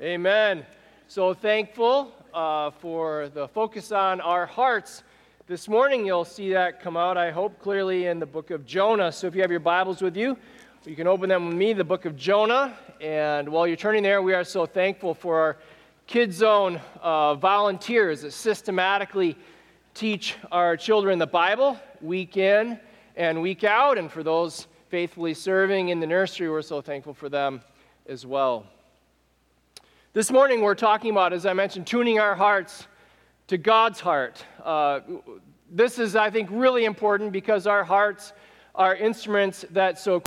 Amen. So thankful uh, for the focus on our hearts. This morning, you'll see that come out, I hope, clearly in the book of Jonah. So if you have your Bibles with you, you can open them with me, the book of Jonah. And while you're turning there, we are so thankful for our Kids Zone uh, volunteers that systematically teach our children the Bible week in and week out. And for those faithfully serving in the nursery, we're so thankful for them as well. This morning, we're talking about, as I mentioned, tuning our hearts to God's heart. Uh, this is, I think, really important because our hearts are instruments that so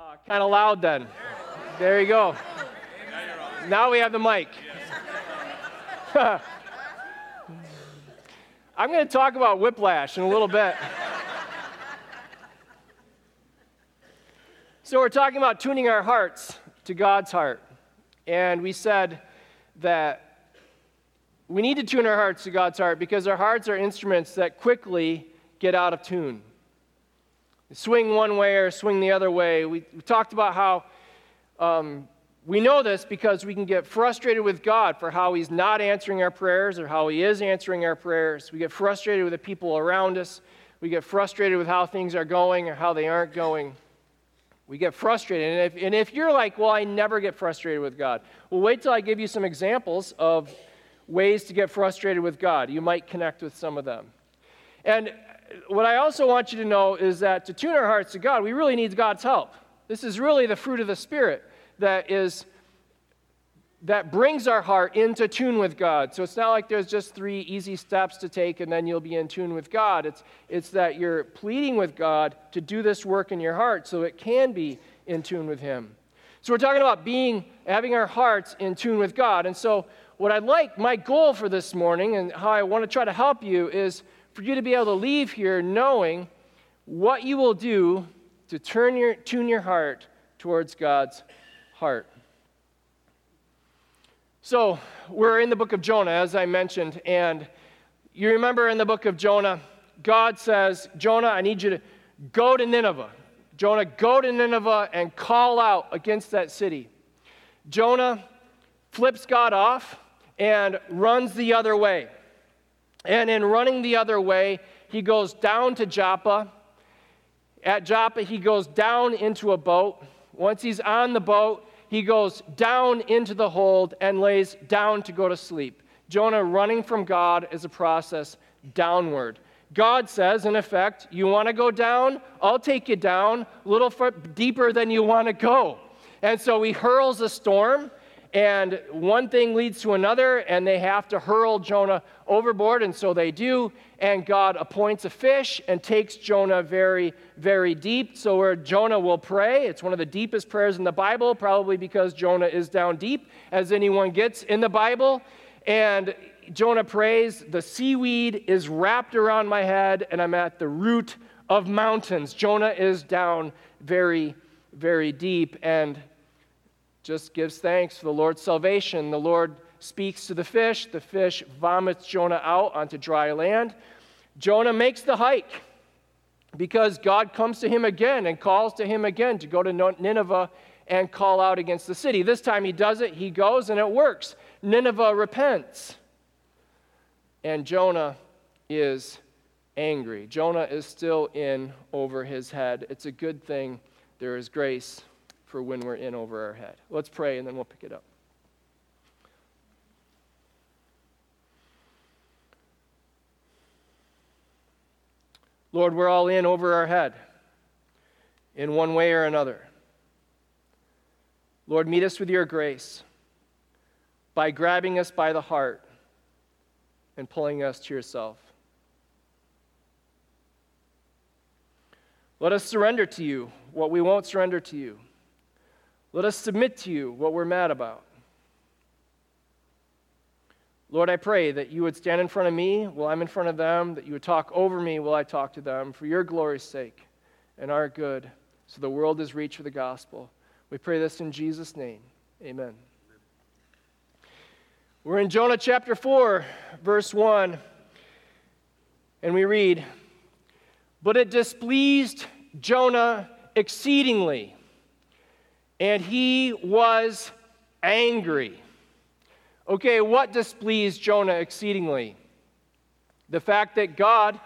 Uh, kind of loud then. There you go. Now we have the mic. I'm going to talk about whiplash in a little bit. so, we're talking about tuning our hearts to God's heart. And we said that we need to tune our hearts to God's heart because our hearts are instruments that quickly get out of tune swing one way or swing the other way. We, we talked about how um, we know this because we can get frustrated with God for how He's not answering our prayers or how He is answering our prayers. We get frustrated with the people around us. We get frustrated with how things are going or how they aren't going. We get frustrated. And if, and if you're like, well, I never get frustrated with God, well, wait till I give you some examples of ways to get frustrated with God. You might connect with some of them. And what I also want you to know is that to tune our hearts to God, we really need God's help. This is really the fruit of the Spirit that is that brings our heart into tune with God. So it's not like there's just three easy steps to take and then you'll be in tune with God. It's, it's that you're pleading with God to do this work in your heart so it can be in tune with Him. So we're talking about being, having our hearts in tune with God. And so what I'd like, my goal for this morning and how I want to try to help you is for you to be able to leave here knowing what you will do to turn your, tune your heart towards God's heart. So, we're in the book of Jonah, as I mentioned, and you remember in the book of Jonah, God says, Jonah, I need you to go to Nineveh. Jonah, go to Nineveh and call out against that city. Jonah flips God off and runs the other way. And in running the other way, he goes down to Joppa. At Joppa, he goes down into a boat. Once he's on the boat, he goes down into the hold and lays down to go to sleep. Jonah running from God is a process downward. God says, in effect, you want to go down? I'll take you down a little deeper than you want to go. And so he hurls a storm and one thing leads to another, and they have to hurl Jonah overboard, and so they do. And God appoints a fish and takes Jonah very, very deep. So, where Jonah will pray, it's one of the deepest prayers in the Bible, probably because Jonah is down deep, as anyone gets in the Bible. And Jonah prays, The seaweed is wrapped around my head, and I'm at the root of mountains. Jonah is down very, very deep. And just gives thanks for the Lord's salvation. The Lord speaks to the fish. The fish vomits Jonah out onto dry land. Jonah makes the hike because God comes to him again and calls to him again to go to Nineveh and call out against the city. This time he does it, he goes, and it works. Nineveh repents. And Jonah is angry. Jonah is still in over his head. It's a good thing there is grace for when we're in over our head. Let's pray and then we'll pick it up. Lord, we're all in over our head in one way or another. Lord, meet us with your grace by grabbing us by the heart and pulling us to yourself. Let us surrender to you what we won't surrender to you. Let us submit to you what we're mad about. Lord, I pray that you would stand in front of me while I'm in front of them, that you would talk over me while I talk to them, for your glory's sake and our good, so the world is reached for the gospel. We pray this in Jesus' name. Amen. We're in Jonah chapter 4, verse 1, and we read, But it displeased Jonah exceedingly, and he was angry. Okay, what displeased Jonah exceedingly? The fact that God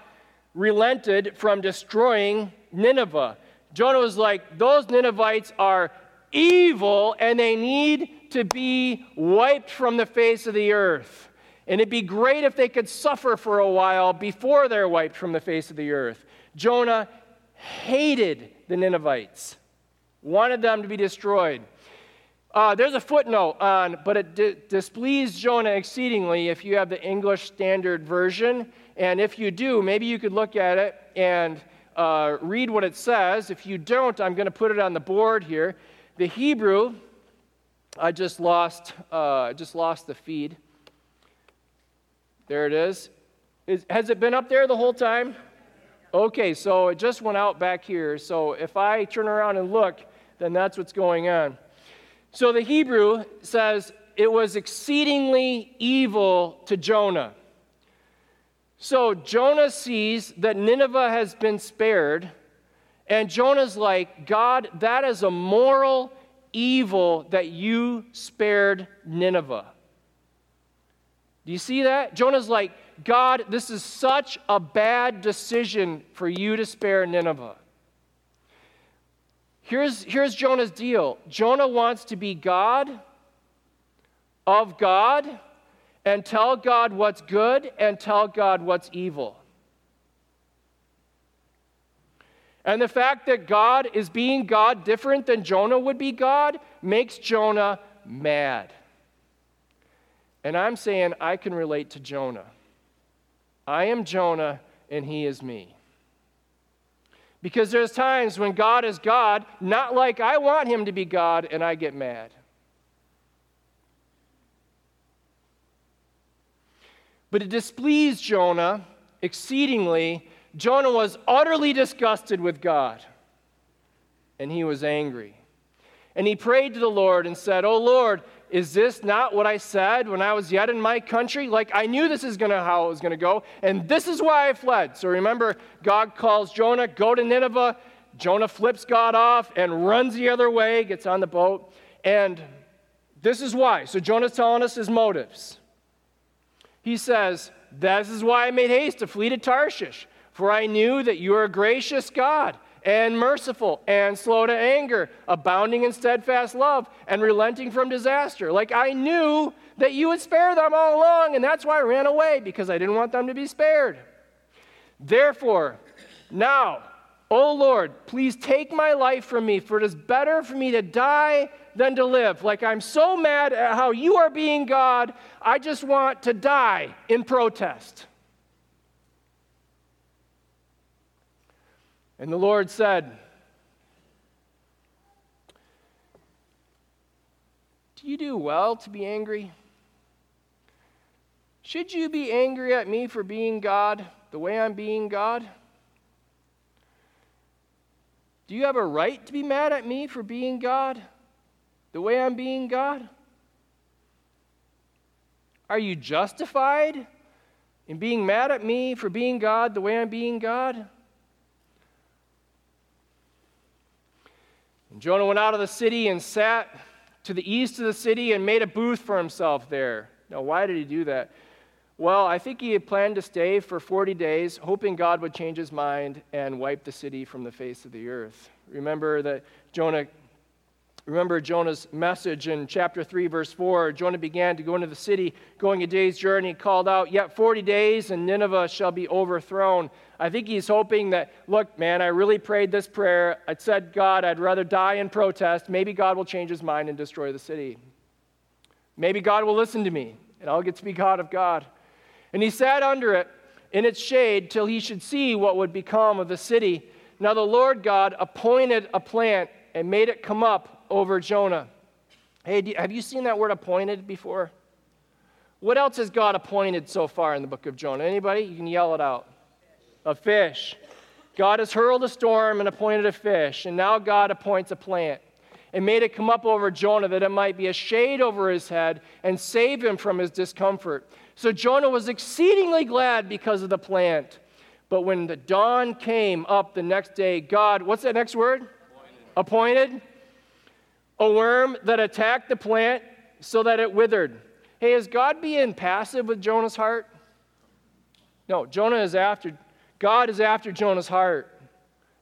relented from destroying Nineveh. Jonah was like, Those Ninevites are evil and they need to be wiped from the face of the earth. And it'd be great if they could suffer for a while before they're wiped from the face of the earth. Jonah hated the Ninevites, wanted them to be destroyed. Uh, there's a footnote on, but it di- displeased Jonah exceedingly if you have the English Standard Version. And if you do, maybe you could look at it and uh, read what it says. If you don't, I'm going to put it on the board here. The Hebrew, I just lost, uh, just lost the feed. There it is. is. Has it been up there the whole time? Okay, so it just went out back here. So if I turn around and look, then that's what's going on. So the Hebrew says it was exceedingly evil to Jonah. So Jonah sees that Nineveh has been spared, and Jonah's like, God, that is a moral evil that you spared Nineveh. Do you see that? Jonah's like, God, this is such a bad decision for you to spare Nineveh. Here's, here's Jonah's deal Jonah wants to be God of God and tell God what's good and tell God what's evil. And the fact that God is being God different than Jonah would be God makes Jonah mad. And I'm saying I can relate to Jonah. I am Jonah and he is me. Because there's times when God is God, not like I want him to be God, and I get mad. But it displeased Jonah exceedingly. Jonah was utterly disgusted with God, and he was angry. And he prayed to the Lord and said, Oh Lord, is this not what I said when I was yet in my country? Like I knew this is gonna how it was gonna go, and this is why I fled. So remember, God calls Jonah, go to Nineveh. Jonah flips God off and runs the other way, gets on the boat, and this is why. So Jonah's telling us his motives. He says, This is why I made haste to flee to Tarshish, for I knew that you are a gracious God and merciful and slow to anger, abounding in steadfast love and relenting from disaster. Like I knew that you would spare them all along, and that's why I ran away because I didn't want them to be spared. Therefore, now, O Lord, please take my life from me, for it is better for me to die than to live. Like I'm so mad at how you are being God, I just want to die in protest. And the Lord said, Do you do well to be angry? Should you be angry at me for being God the way I'm being God? Do you have a right to be mad at me for being God the way I'm being God? Are you justified in being mad at me for being God the way I'm being God? And Jonah went out of the city and sat to the east of the city and made a booth for himself there. Now, why did he do that? Well, I think he had planned to stay for 40 days, hoping God would change his mind and wipe the city from the face of the earth. Remember that Jonah Remember Jonah's message in chapter 3, verse 4. Jonah began to go into the city, going a day's journey, called out, Yet 40 days, and Nineveh shall be overthrown. I think he's hoping that, look, man, I really prayed this prayer. I said, God, I'd rather die in protest. Maybe God will change his mind and destroy the city. Maybe God will listen to me, and I'll get to be God of God. And he sat under it in its shade till he should see what would become of the city. Now the Lord God appointed a plant and made it come up over Jonah. Hey, have you seen that word appointed before? What else has God appointed so far in the book of Jonah? Anybody? You can yell it out. A fish. God has hurled a storm and appointed a fish, and now God appoints a plant and made it come up over Jonah that it might be a shade over his head and save him from his discomfort. So Jonah was exceedingly glad because of the plant. But when the dawn came up the next day, God, what's that next word? Appointed. Appointed a worm that attacked the plant so that it withered. Hey, is God being passive with Jonah's heart? No, Jonah is after, God is after Jonah's heart.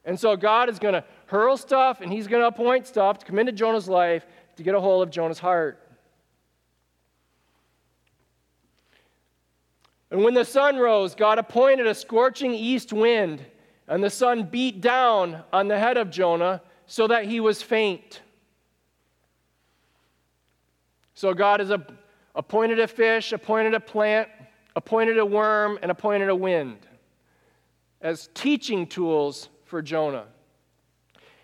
And so God is going to hurl stuff and he's going to appoint stuff to come into Jonah's life to get a hold of Jonah's heart. And when the sun rose, God appointed a scorching east wind, and the sun beat down on the head of Jonah so that he was faint. So God has appointed a fish, appointed a plant, appointed a worm, and appointed a wind as teaching tools for Jonah.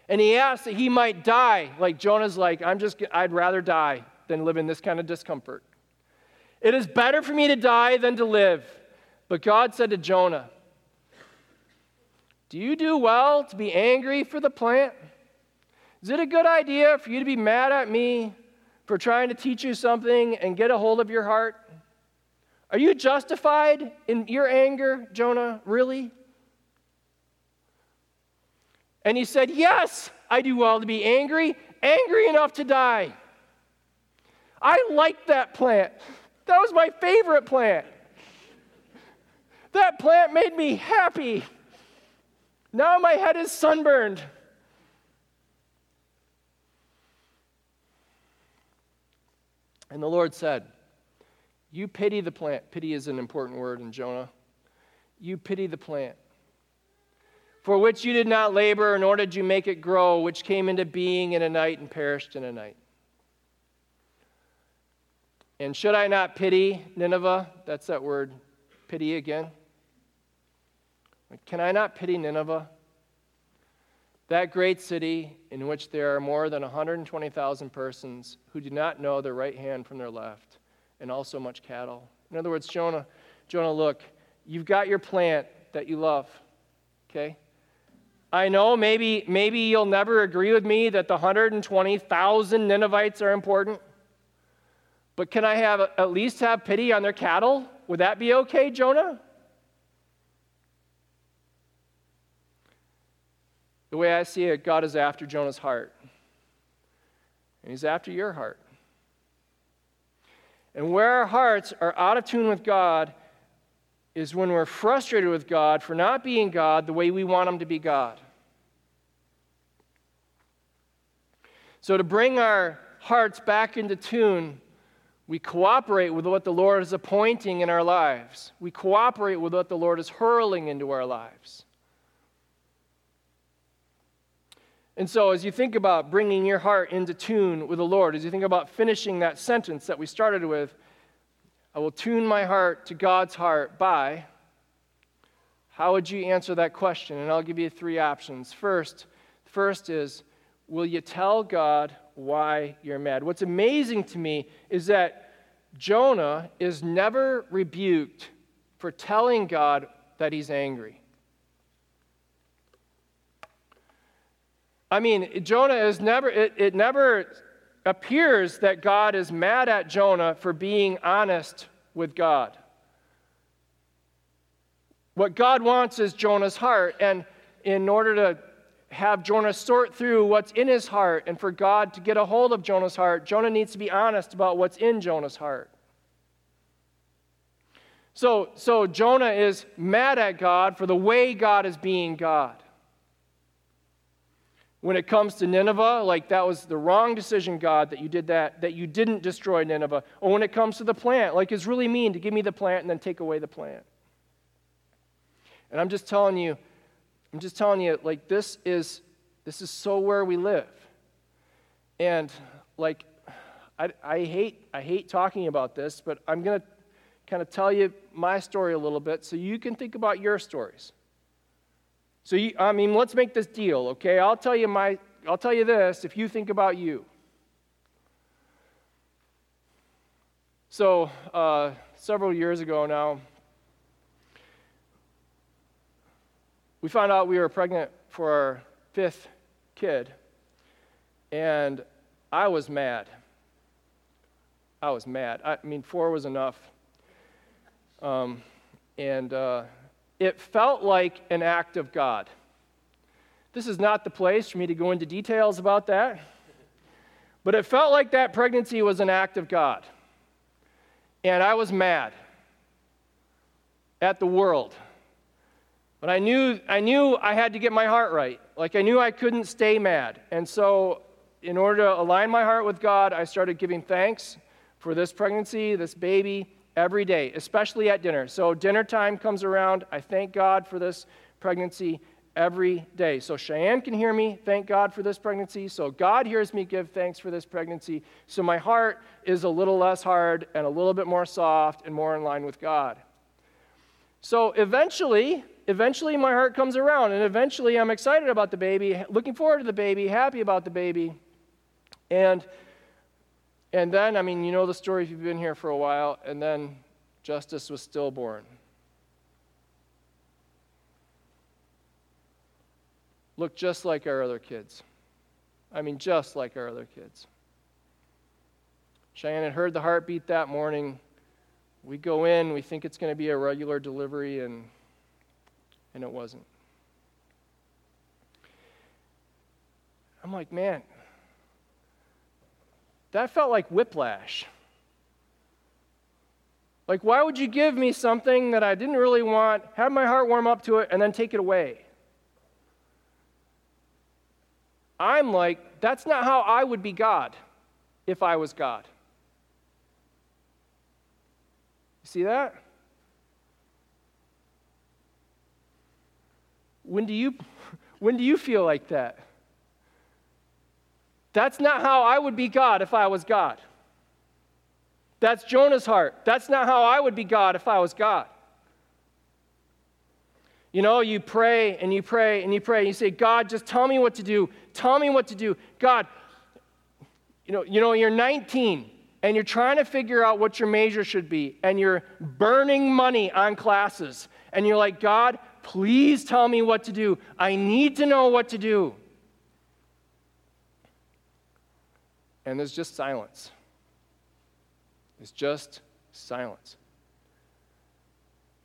And he asked that he might die. Like Jonah's like, I'm just I'd rather die than live in this kind of discomfort. It is better for me to die than to live. But God said to Jonah, Do you do well to be angry for the plant? Is it a good idea for you to be mad at me for trying to teach you something and get a hold of your heart? Are you justified in your anger, Jonah? Really? And he said, Yes, I do well to be angry, angry enough to die. I liked that plant. That was my favorite plant. That plant made me happy. Now my head is sunburned. And the Lord said, You pity the plant. Pity is an important word in Jonah. You pity the plant, for which you did not labor, nor did you make it grow, which came into being in a night and perished in a night. And should I not pity Nineveh? That's that word, pity again. Can I not pity Nineveh? That great city in which there are more than 120,000 persons who do not know their right hand from their left, and also much cattle. In other words, Jonah, Jonah, look, you've got your plant that you love, okay? I know maybe, maybe you'll never agree with me that the 120,000 Ninevites are important, but can I have at least have pity on their cattle? Would that be okay, Jonah? The way I see it, God is after Jonah's heart. And he's after your heart. And where our hearts are out of tune with God is when we're frustrated with God for not being God the way we want Him to be God. So, to bring our hearts back into tune, we cooperate with what the Lord is appointing in our lives. We cooperate with what the Lord is hurling into our lives. And so, as you think about bringing your heart into tune with the Lord, as you think about finishing that sentence that we started with, I will tune my heart to God's heart by, how would you answer that question? And I'll give you three options. First, first is, will you tell God why you're mad? What's amazing to me is that Jonah is never rebuked for telling God that he's angry. I mean, Jonah is never, it, it never appears that God is mad at Jonah for being honest with God. What God wants is Jonah's heart. And in order to have Jonah sort through what's in his heart and for God to get a hold of Jonah's heart, Jonah needs to be honest about what's in Jonah's heart. So, so Jonah is mad at God for the way God is being God. When it comes to Nineveh, like that was the wrong decision, God, that you did that, that you didn't destroy Nineveh. Or when it comes to the plant, like it's really mean to give me the plant and then take away the plant. And I'm just telling you, I'm just telling you, like this is this is so where we live. And like I, I hate I hate talking about this, but I'm gonna kind of tell you my story a little bit so you can think about your stories. So you, I mean, let's make this deal, okay? I'll tell you my I'll tell you this if you think about you. So uh, several years ago now, we found out we were pregnant for our fifth kid, and I was mad. I was mad. I mean, four was enough. Um, and uh, it felt like an act of God. This is not the place for me to go into details about that, but it felt like that pregnancy was an act of God. And I was mad at the world but I knew, I knew I had to get my heart right. Like I knew I couldn't stay mad. And so, in order to align my heart with God, I started giving thanks for this pregnancy, this baby, every day, especially at dinner. So, dinner time comes around. I thank God for this pregnancy every day. So, Cheyenne can hear me thank God for this pregnancy. So, God hears me give thanks for this pregnancy. So, my heart is a little less hard and a little bit more soft and more in line with God. So, eventually, eventually my heart comes around and eventually I'm excited about the baby, looking forward to the baby, happy about the baby. And and then, I mean, you know the story if you've been here for a while, and then Justice was stillborn. Looked just like our other kids. I mean, just like our other kids. Cheyenne had heard the heartbeat that morning. We go in, we think it's going to be a regular delivery, and and it wasn't. I'm like, man, that felt like whiplash. Like, why would you give me something that I didn't really want, have my heart warm up to it, and then take it away? I'm like, that's not how I would be God if I was God. You see that? When do you, when do you feel like that? That's not how I would be God if I was God. That's Jonah's heart. That's not how I would be God if I was God. You know, you pray and you pray and you pray and you say, God, just tell me what to do. Tell me what to do. God, you know, you know, you're 19 and you're trying to figure out what your major should be, and you're burning money on classes, and you're like, God, Please tell me what to do. I need to know what to do. And there's just silence. It's just silence.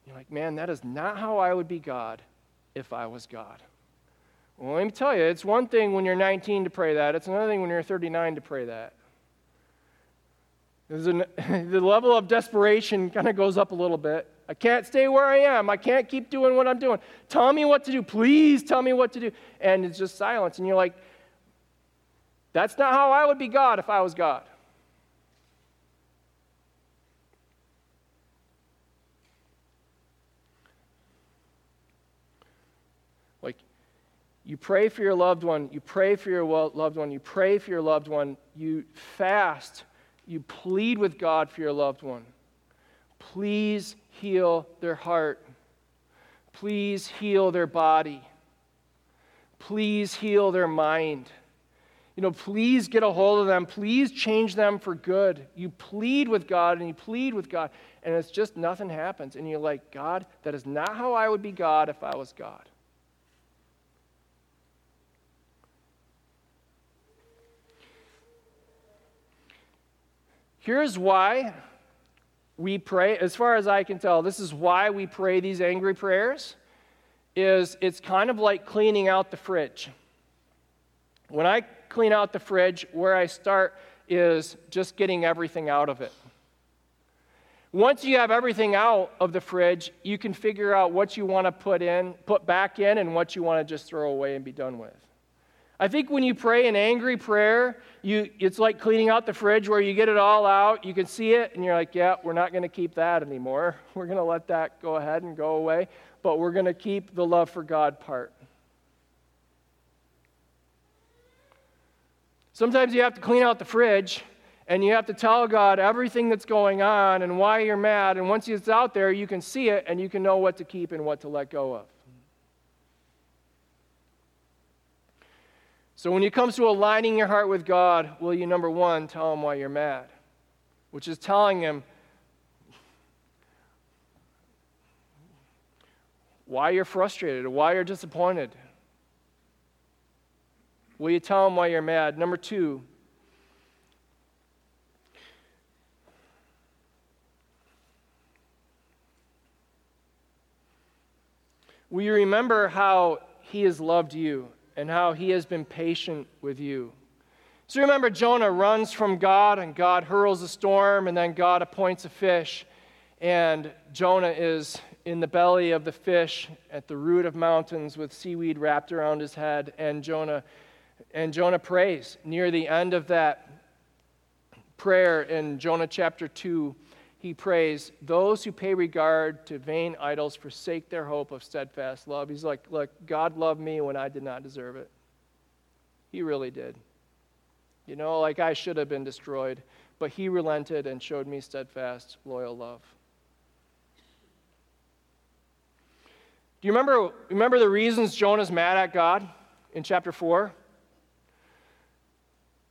You're like, man, that is not how I would be God if I was God. Well, let me tell you, it's one thing when you're 19 to pray that, it's another thing when you're 39 to pray that. An, the level of desperation kind of goes up a little bit. I can't stay where I am. I can't keep doing what I'm doing. Tell me what to do. Please tell me what to do. And it's just silence. And you're like, that's not how I would be God if I was God. Like, you pray for your loved one, you pray for your loved one, you pray for your loved one, you fast, you plead with God for your loved one. Please heal their heart. Please heal their body. Please heal their mind. You know, please get a hold of them. Please change them for good. You plead with God and you plead with God, and it's just nothing happens. And you're like, God, that is not how I would be God if I was God. Here's why we pray, as far as I can tell, this is why we pray these angry prayers, is it's kind of like cleaning out the fridge. When I clean out the fridge, where I start is just getting everything out of it. Once you have everything out of the fridge, you can figure out what you want to put in, put back in, and what you want to just throw away and be done with. I think when you pray an angry prayer, you, it's like cleaning out the fridge where you get it all out, you can see it, and you're like, yeah, we're not going to keep that anymore. We're going to let that go ahead and go away, but we're going to keep the love for God part. Sometimes you have to clean out the fridge and you have to tell God everything that's going on and why you're mad. And once it's out there, you can see it and you can know what to keep and what to let go of. So when it comes to aligning your heart with God, will you, number one, tell Him why you're mad? Which is telling Him why you're frustrated why you're disappointed. Will you tell Him why you're mad? Number two, Will you remember how he has loved you and how he has been patient with you? So remember, Jonah runs from God, and God hurls a storm, and then God appoints a fish. And Jonah is in the belly of the fish at the root of mountains with seaweed wrapped around his head. And Jonah, and Jonah prays near the end of that prayer in Jonah chapter 2 he prays, Those who pay regard to vain idols forsake their hope of steadfast love. He's like, Look, God loved me when I did not deserve it. He really did. You know, like I should have been destroyed, but He relented and showed me steadfast, loyal love. Do you remember, remember the reasons Jonah's mad at God in chapter 4?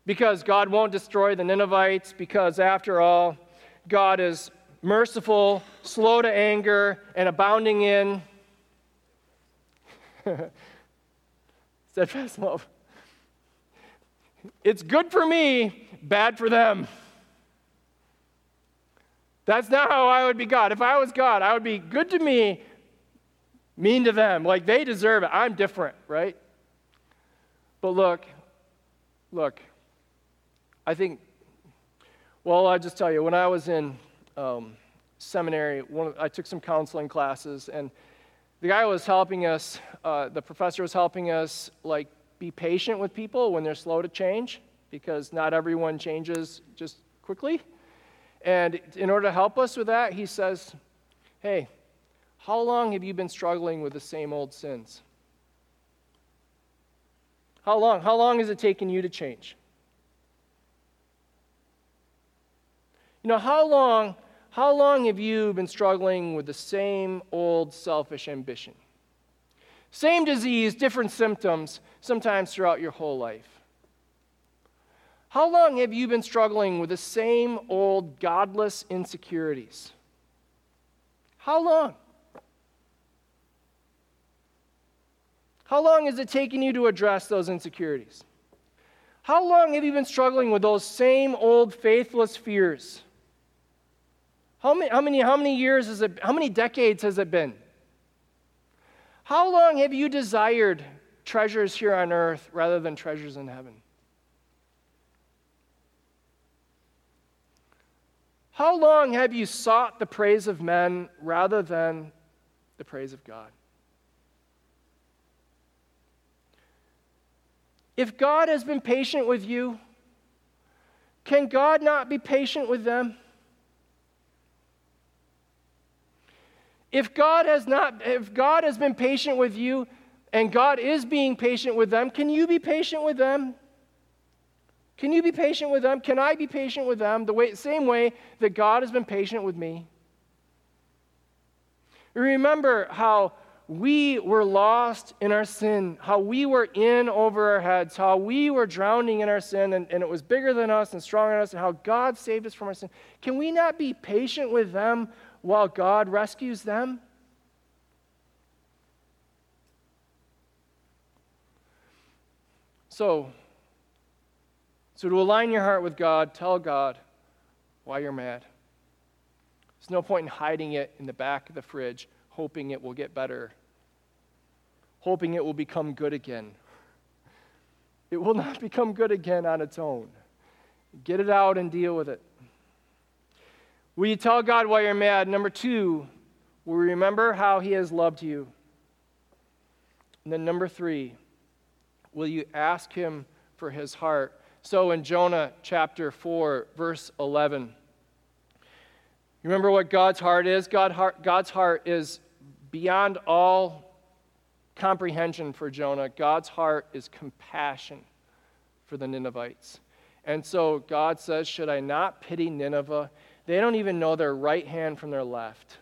Because God won't destroy the Ninevites, because after all, God is merciful, slow to anger, and abounding in steadfast love. It's good for me, bad for them. That's not how I would be God. If I was God, I would be good to me, mean to them. Like they deserve it. I'm different, right? But look, look, I think well, I'll just tell you, when I was in um, seminary, one, I took some counseling classes, and the guy was helping us, uh, the professor was helping us, like, be patient with people when they're slow to change, because not everyone changes just quickly. And in order to help us with that, he says, Hey, how long have you been struggling with the same old sins? How long? How long has it taken you to change? You know, how long, how long have you been struggling with the same old selfish ambition? Same disease, different symptoms, sometimes throughout your whole life. How long have you been struggling with the same old godless insecurities? How long? How long has it taken you to address those insecurities? How long have you been struggling with those same old faithless fears? How many, how many, how many years has it, how many decades has it been? How long have you desired treasures here on earth rather than treasures in heaven? How long have you sought the praise of men rather than the praise of God? If God has been patient with you, can God not be patient with them? If God has not, if God has been patient with you and God is being patient with them, can you be patient with them? Can you be patient with them? Can I be patient with them the way, same way that God has been patient with me? Remember how we were lost in our sin, how we were in over our heads, how we were drowning in our sin, and, and it was bigger than us and stronger than us, and how God saved us from our sin. Can we not be patient with them while God rescues them? So, so to align your heart with God, tell God why you're mad. There's no point in hiding it in the back of the fridge, hoping it will get better, hoping it will become good again. It will not become good again on its own. Get it out and deal with it. Will you tell God why you're mad? Number two, will you remember how He has loved you? And then number three, will you ask Him for His heart? So in Jonah chapter 4, verse 11, you remember what God's heart is? God heart, God's heart is beyond all comprehension for Jonah. God's heart is compassion for the Ninevites. And so God says, Should I not pity Nineveh? They don't even know their right hand from their left.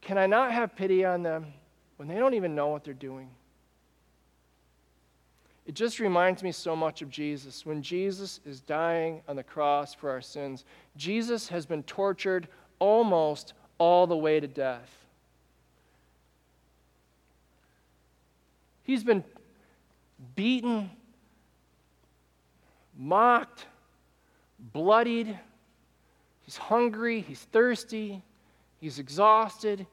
Can I not have pity on them when they don't even know what they're doing? It just reminds me so much of Jesus. When Jesus is dying on the cross for our sins, Jesus has been tortured almost all the way to death. He's been beaten, mocked, bloodied. He's hungry, he's thirsty, he's exhausted.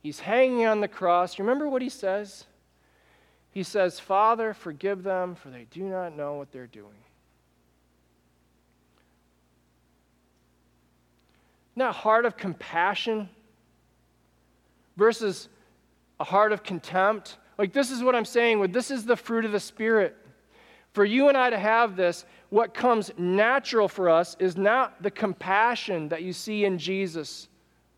He's hanging on the cross. Remember what he says? He says, Father, forgive them, for they do not know what they're doing. Not heart of compassion versus a heart of contempt. Like, this is what I'm saying with this is the fruit of the Spirit. For you and I to have this, what comes natural for us is not the compassion that you see in Jesus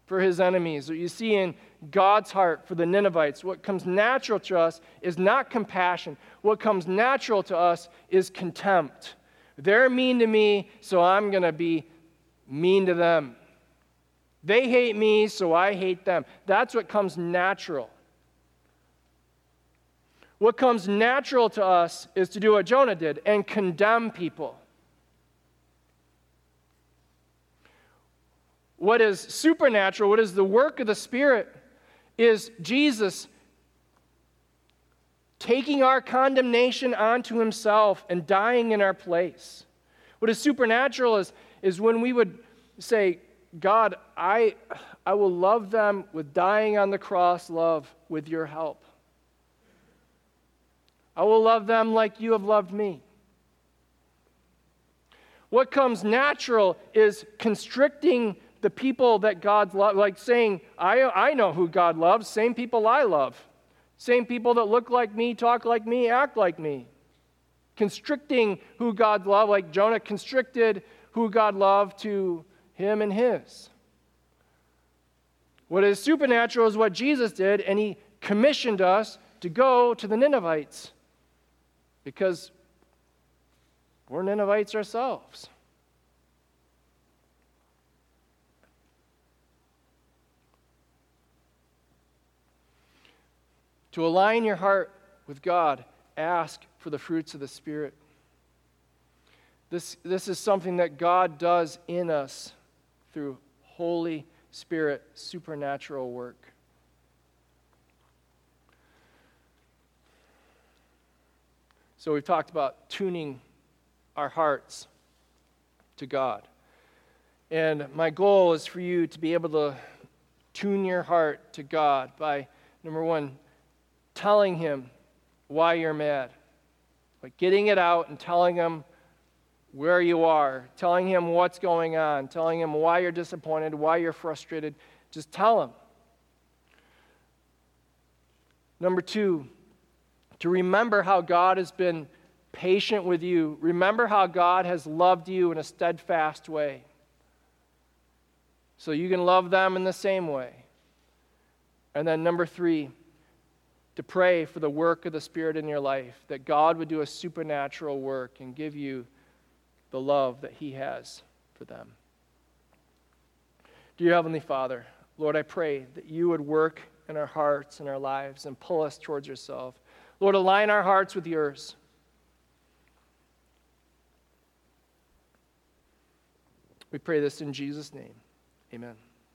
for his enemies, what you see in God's heart for the Ninevites. What comes natural to us is not compassion. What comes natural to us is contempt. They're mean to me, so I'm going to be mean to them. They hate me, so I hate them. That's what comes natural. What comes natural to us is to do what Jonah did and condemn people. What is supernatural, what is the work of the Spirit, is Jesus taking our condemnation onto himself and dying in our place. What is supernatural is, is when we would say, God, I, I will love them with dying on the cross love with your help. I will love them like you have loved me. What comes natural is constricting the people that God loves, like saying, I, I know who God loves, same people I love. Same people that look like me, talk like me, act like me. Constricting who God loved, like Jonah constricted who God loved to him and his. What is supernatural is what Jesus did, and he commissioned us to go to the Ninevites because we're Ninevites ourselves. To align your heart with God, ask for the fruits of the Spirit. This, this is something that God does in us through Holy Spirit supernatural work. So we've talked about tuning our hearts to God. And my goal is for you to be able to tune your heart to God by, number one, telling him why you're mad. Like getting it out and telling him where you are, telling him what's going on, telling him why you're disappointed, why you're frustrated. Just tell him. Number two, to remember how God has been patient with you. Remember how God has loved you in a steadfast way. So you can love them in the same way. And then number three, to pray for the work of the Spirit in your life, that God would do a supernatural work and give you the love that He has for them. Dear Heavenly Father, Lord, I pray that you would work in our hearts and our lives and pull us towards yourself. Lord, align our hearts with yours. We pray this in Jesus' name. Amen.